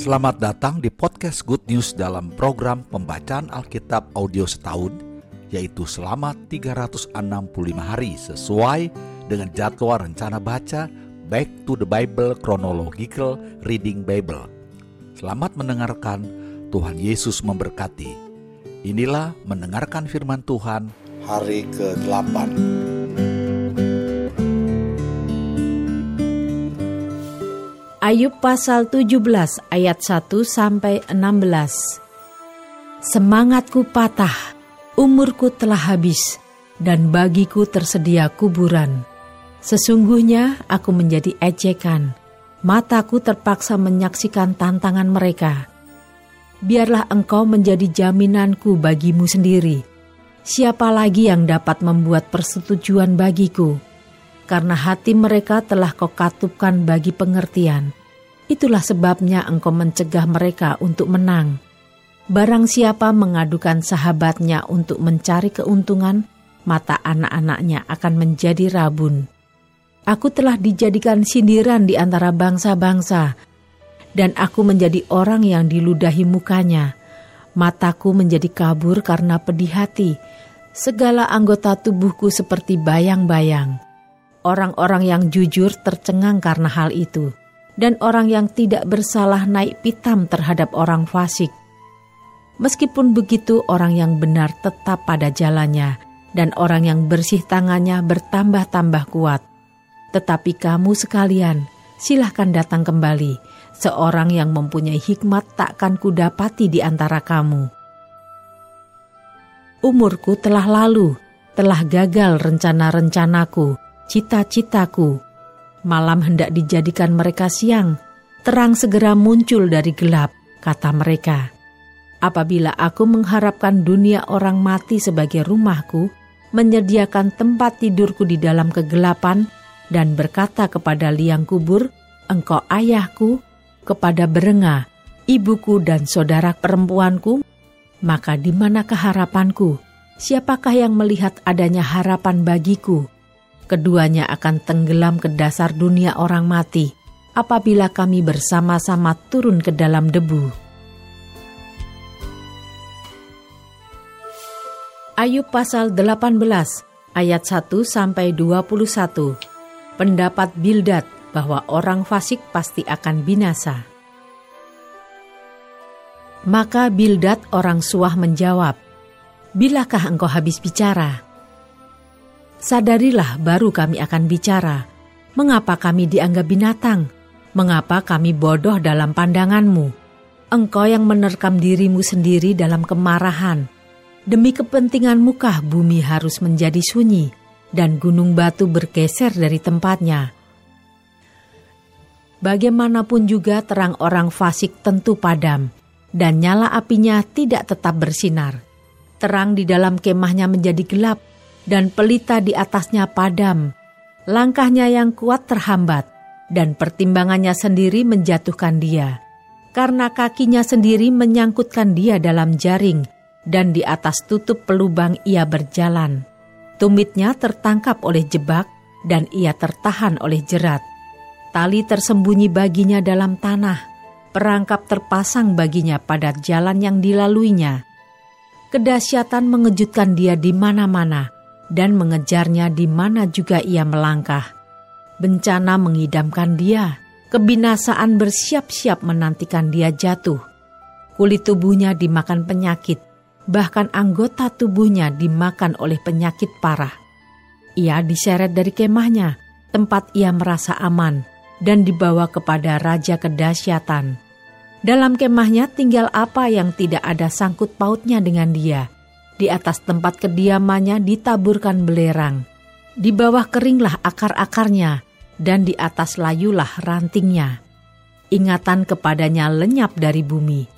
Selamat datang di podcast Good News dalam program pembacaan Alkitab audio setahun, yaitu selama 365 hari sesuai dengan jadwal rencana baca Back to the Bible Chronological Reading Bible. Selamat mendengarkan, Tuhan Yesus memberkati. Inilah mendengarkan firman Tuhan hari ke-8. Ayub pasal 17 ayat 1 sampai 16. Semangatku patah, umurku telah habis, dan bagiku tersedia kuburan. Sesungguhnya aku menjadi ejekan, mataku terpaksa menyaksikan tantangan mereka. Biarlah engkau menjadi jaminanku bagimu sendiri. Siapa lagi yang dapat membuat persetujuan bagiku? karena hati mereka telah kau katupkan bagi pengertian. Itulah sebabnya engkau mencegah mereka untuk menang. Barang siapa mengadukan sahabatnya untuk mencari keuntungan, mata anak-anaknya akan menjadi rabun. Aku telah dijadikan sindiran di antara bangsa-bangsa, dan aku menjadi orang yang diludahi mukanya. Mataku menjadi kabur karena pedih hati. Segala anggota tubuhku seperti bayang-bayang Orang-orang yang jujur tercengang karena hal itu, dan orang yang tidak bersalah naik pitam terhadap orang fasik. Meskipun begitu, orang yang benar tetap pada jalannya, dan orang yang bersih tangannya bertambah-tambah kuat. Tetapi kamu sekalian, silahkan datang kembali. Seorang yang mempunyai hikmat takkan kudapati di antara kamu. Umurku telah lalu, telah gagal rencana-rencanaku cita-citaku. Malam hendak dijadikan mereka siang, terang segera muncul dari gelap, kata mereka. Apabila aku mengharapkan dunia orang mati sebagai rumahku, menyediakan tempat tidurku di dalam kegelapan, dan berkata kepada liang kubur, engkau ayahku, kepada berenga, ibuku dan saudara perempuanku, maka di manakah harapanku? Siapakah yang melihat adanya harapan bagiku? Keduanya akan tenggelam ke dasar dunia orang mati apabila kami bersama-sama turun ke dalam debu. Ayub pasal 18 ayat 1 sampai 21. Pendapat Bildad bahwa orang fasik pasti akan binasa. Maka Bildad orang suah menjawab, Bilakah engkau habis bicara?' Sadarilah baru kami akan bicara. Mengapa kami dianggap binatang? Mengapa kami bodoh dalam pandanganmu? Engkau yang menerkam dirimu sendiri dalam kemarahan. Demi kepentingan mukah bumi harus menjadi sunyi, dan gunung batu bergeser dari tempatnya. Bagaimanapun juga terang orang fasik tentu padam, dan nyala apinya tidak tetap bersinar. Terang di dalam kemahnya menjadi gelap, dan pelita di atasnya padam. Langkahnya yang kuat terhambat, dan pertimbangannya sendiri menjatuhkan dia. Karena kakinya sendiri menyangkutkan dia dalam jaring, dan di atas tutup pelubang ia berjalan. Tumitnya tertangkap oleh jebak, dan ia tertahan oleh jerat. Tali tersembunyi baginya dalam tanah, perangkap terpasang baginya pada jalan yang dilaluinya. Kedahsyatan mengejutkan dia di mana-mana, dan mengejarnya di mana juga ia melangkah. Bencana mengidamkan dia, kebinasaan bersiap-siap menantikan dia jatuh. Kulit tubuhnya dimakan penyakit, bahkan anggota tubuhnya dimakan oleh penyakit parah. Ia diseret dari kemahnya, tempat ia merasa aman, dan dibawa kepada raja kedahsyatan. Dalam kemahnya tinggal apa yang tidak ada sangkut pautnya dengan dia di atas tempat kediamannya ditaburkan belerang. Di bawah keringlah akar-akarnya, dan di atas layulah rantingnya. Ingatan kepadanya lenyap dari bumi.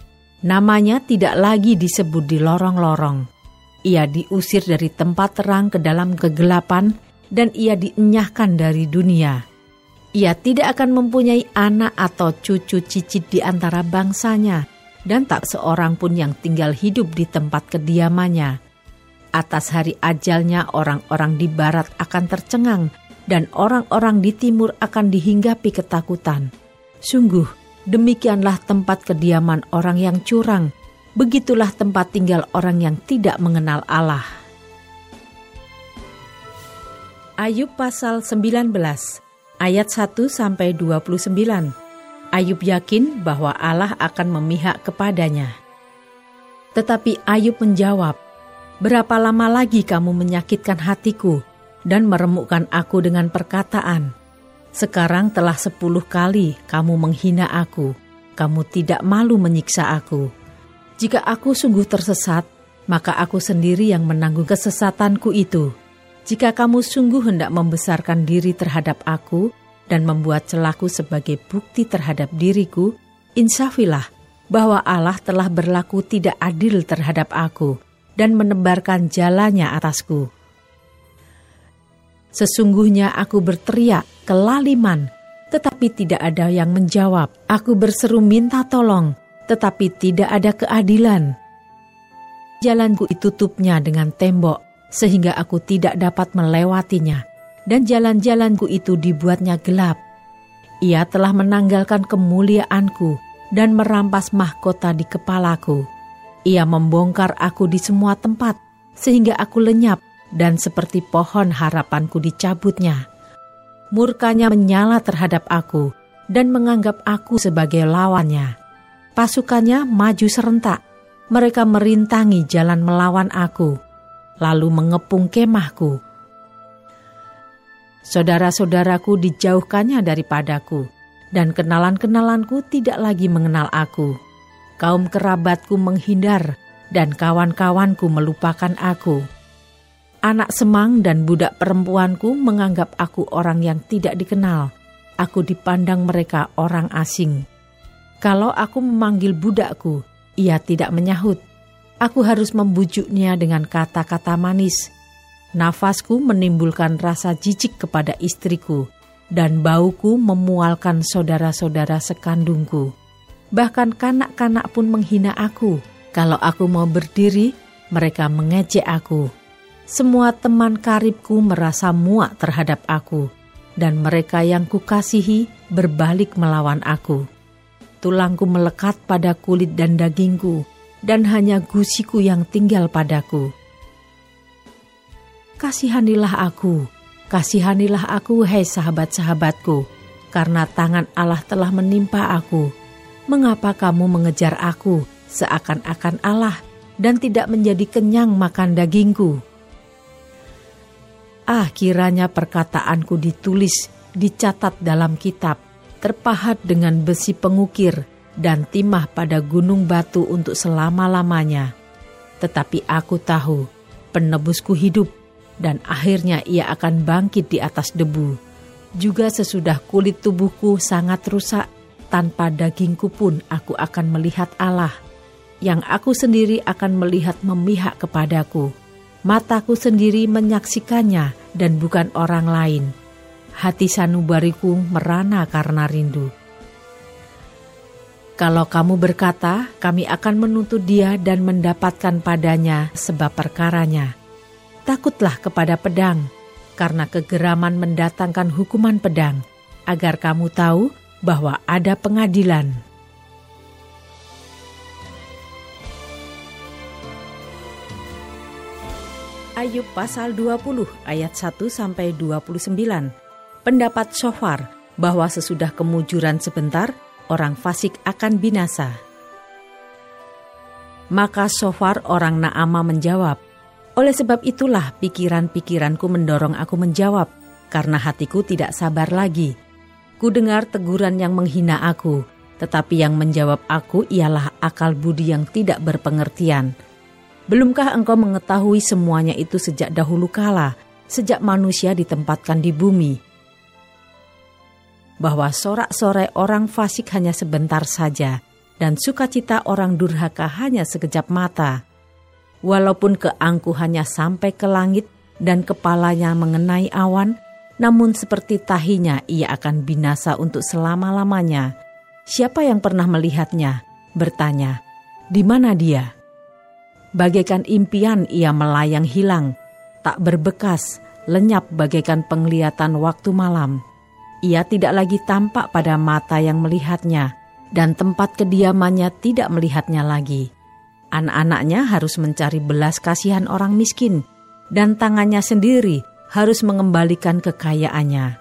Namanya tidak lagi disebut di lorong-lorong. Ia diusir dari tempat terang ke dalam kegelapan, dan ia dienyahkan dari dunia. Ia tidak akan mempunyai anak atau cucu cicit di antara bangsanya, dan tak seorang pun yang tinggal hidup di tempat kediamannya. Atas hari ajalnya orang-orang di barat akan tercengang dan orang-orang di timur akan dihinggapi ketakutan. Sungguh, Demikianlah tempat kediaman orang yang curang, begitulah tempat tinggal orang yang tidak mengenal Allah. Ayub pasal 19 ayat 1 sampai 29. Ayub yakin bahwa Allah akan memihak kepadanya. Tetapi Ayub menjawab, "Berapa lama lagi kamu menyakitkan hatiku dan meremukkan aku dengan perkataan?" Sekarang telah sepuluh kali kamu menghina aku, kamu tidak malu menyiksa aku. Jika aku sungguh tersesat, maka aku sendiri yang menanggung kesesatanku itu. Jika kamu sungguh hendak membesarkan diri terhadap aku dan membuat celaku sebagai bukti terhadap diriku, insafilah bahwa Allah telah berlaku tidak adil terhadap aku dan menebarkan jalannya atasku. Sesungguhnya aku berteriak kelaliman, tetapi tidak ada yang menjawab. Aku berseru minta tolong, tetapi tidak ada keadilan. Jalanku ditutupnya dengan tembok, sehingga aku tidak dapat melewatinya, dan jalan-jalanku itu dibuatnya gelap. Ia telah menanggalkan kemuliaanku dan merampas mahkota di kepalaku. Ia membongkar aku di semua tempat, sehingga aku lenyap dan seperti pohon harapanku dicabutnya. Murkanya menyala terhadap aku dan menganggap aku sebagai lawannya. Pasukannya maju serentak, mereka merintangi jalan melawan aku, lalu mengepung kemahku. Saudara-saudaraku dijauhkannya daripadaku, dan kenalan-kenalanku tidak lagi mengenal aku. Kaum kerabatku menghindar, dan kawan-kawanku melupakan aku Anak semang dan budak perempuanku menganggap aku orang yang tidak dikenal. Aku dipandang mereka orang asing. Kalau aku memanggil budakku, ia tidak menyahut. Aku harus membujuknya dengan kata-kata manis. Nafasku menimbulkan rasa jijik kepada istriku, dan bauku memualkan saudara-saudara sekandungku. Bahkan kanak-kanak pun menghina aku. Kalau aku mau berdiri, mereka mengejek aku semua teman karibku merasa muak terhadap aku, dan mereka yang kukasihi berbalik melawan aku. Tulangku melekat pada kulit dan dagingku, dan hanya gusiku yang tinggal padaku. Kasihanilah aku, kasihanilah aku, hei sahabat-sahabatku, karena tangan Allah telah menimpa aku. Mengapa kamu mengejar aku seakan-akan Allah dan tidak menjadi kenyang makan dagingku?' Ah, kiranya perkataanku ditulis, dicatat dalam kitab, terpahat dengan besi pengukir, dan timah pada gunung batu untuk selama-lamanya. Tetapi aku tahu, penebusku hidup, dan akhirnya ia akan bangkit di atas debu. Juga sesudah kulit tubuhku sangat rusak, tanpa dagingku pun aku akan melihat Allah, yang aku sendiri akan melihat memihak kepadaku mataku sendiri menyaksikannya dan bukan orang lain. Hati sanubariku merana karena rindu. Kalau kamu berkata, kami akan menuntut dia dan mendapatkan padanya sebab perkaranya. Takutlah kepada pedang, karena kegeraman mendatangkan hukuman pedang, agar kamu tahu bahwa ada pengadilan. Ayub pasal 20 ayat 1 sampai 29. Pendapat Sofar bahwa sesudah kemujuran sebentar orang fasik akan binasa. Maka Sofar orang Naama menjawab, oleh sebab itulah pikiran-pikiranku mendorong aku menjawab, karena hatiku tidak sabar lagi. Ku dengar teguran yang menghina aku, tetapi yang menjawab aku ialah akal budi yang tidak berpengertian.' Belumkah engkau mengetahui semuanya itu sejak dahulu kala, sejak manusia ditempatkan di bumi? Bahwa sorak-sorai orang fasik hanya sebentar saja, dan sukacita orang durhaka hanya sekejap mata. Walaupun keangkuhannya sampai ke langit dan kepalanya mengenai awan, namun seperti tahinya ia akan binasa untuk selama-lamanya. Siapa yang pernah melihatnya? Bertanya, di mana dia? Bagaikan impian ia melayang hilang, tak berbekas, lenyap bagaikan penglihatan waktu malam. Ia tidak lagi tampak pada mata yang melihatnya, dan tempat kediamannya tidak melihatnya lagi. Anak-anaknya harus mencari belas kasihan orang miskin, dan tangannya sendiri harus mengembalikan kekayaannya.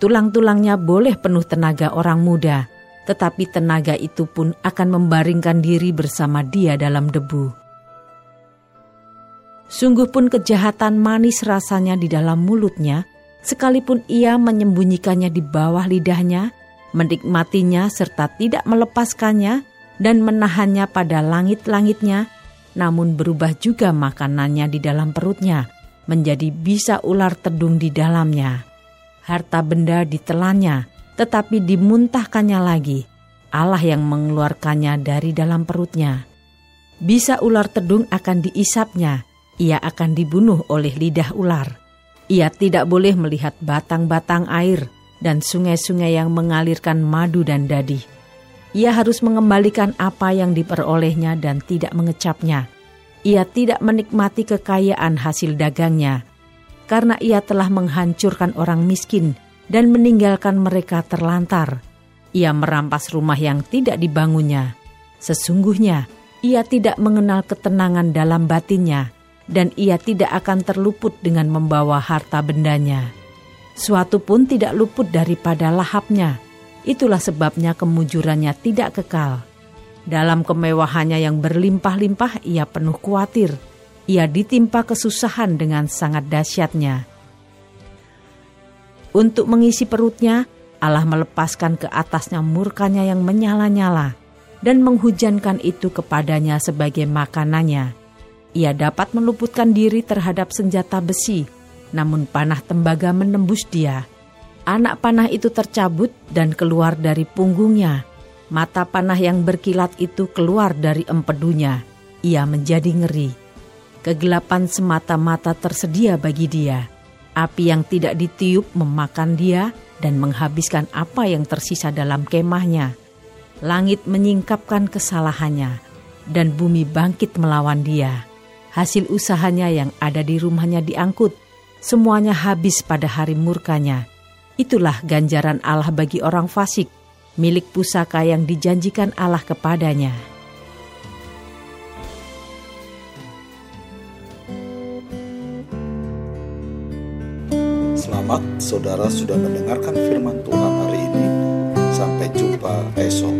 Tulang-tulangnya boleh penuh tenaga orang muda, tetapi tenaga itu pun akan membaringkan diri bersama dia dalam debu. Sungguh pun kejahatan manis rasanya di dalam mulutnya, sekalipun ia menyembunyikannya di bawah lidahnya, menikmatinya serta tidak melepaskannya dan menahannya pada langit-langitnya, namun berubah juga makanannya di dalam perutnya, menjadi bisa ular tedung di dalamnya. Harta benda ditelannya, tetapi dimuntahkannya lagi. Allah yang mengeluarkannya dari dalam perutnya. Bisa ular tedung akan diisapnya, ia akan dibunuh oleh lidah ular. Ia tidak boleh melihat batang-batang air dan sungai-sungai yang mengalirkan madu dan dadi. Ia harus mengembalikan apa yang diperolehnya dan tidak mengecapnya. Ia tidak menikmati kekayaan hasil dagangnya, karena ia telah menghancurkan orang miskin dan meninggalkan mereka terlantar. Ia merampas rumah yang tidak dibangunnya. Sesungguhnya, ia tidak mengenal ketenangan dalam batinnya, dan ia tidak akan terluput dengan membawa harta bendanya. Suatu pun tidak luput daripada lahapnya. Itulah sebabnya kemujurannya tidak kekal. Dalam kemewahannya yang berlimpah-limpah, ia penuh khawatir. Ia ditimpa kesusahan dengan sangat dahsyatnya untuk mengisi perutnya, Allah melepaskan ke atasnya murkanya yang menyala-nyala dan menghujankan itu kepadanya sebagai makanannya. Ia dapat meluputkan diri terhadap senjata besi, namun panah tembaga menembus dia. Anak panah itu tercabut dan keluar dari punggungnya. Mata panah yang berkilat itu keluar dari empedunya. Ia menjadi ngeri. Kegelapan semata-mata tersedia bagi dia Api yang tidak ditiup memakan dia dan menghabiskan apa yang tersisa dalam kemahnya. Langit menyingkapkan kesalahannya dan bumi bangkit melawan dia. Hasil usahanya yang ada di rumahnya diangkut. Semuanya habis pada hari murkanya. Itulah ganjaran Allah bagi orang fasik, milik pusaka yang dijanjikan Allah kepadanya. Selamat saudara sudah mendengarkan firman Tuhan hari ini. Sampai jumpa esok.